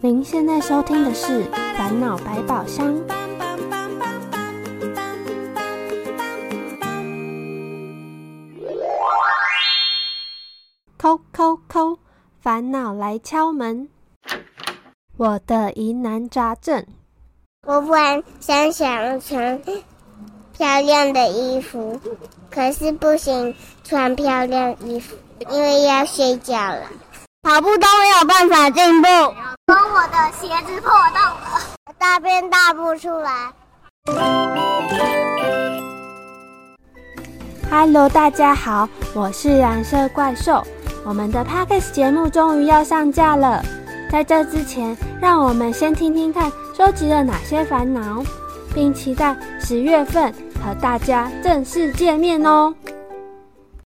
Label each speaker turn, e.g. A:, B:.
A: 您现在收听的是《烦恼百宝箱》。叩叩叩，烦恼来敲门。我的疑难杂症。
B: 我本来想想穿漂亮的衣服，可是不行穿漂亮衣服，因为要睡觉了。跑步都没有办法进步，
C: 说我的鞋子破洞了，
B: 大便大不出来。
A: Hello，大家好，我是蓝色怪兽。我们的 Podcast 节目终于要上架了。在这之前，让我们先听听看收集了哪些烦恼，并期待十月份和大家正式见面哦。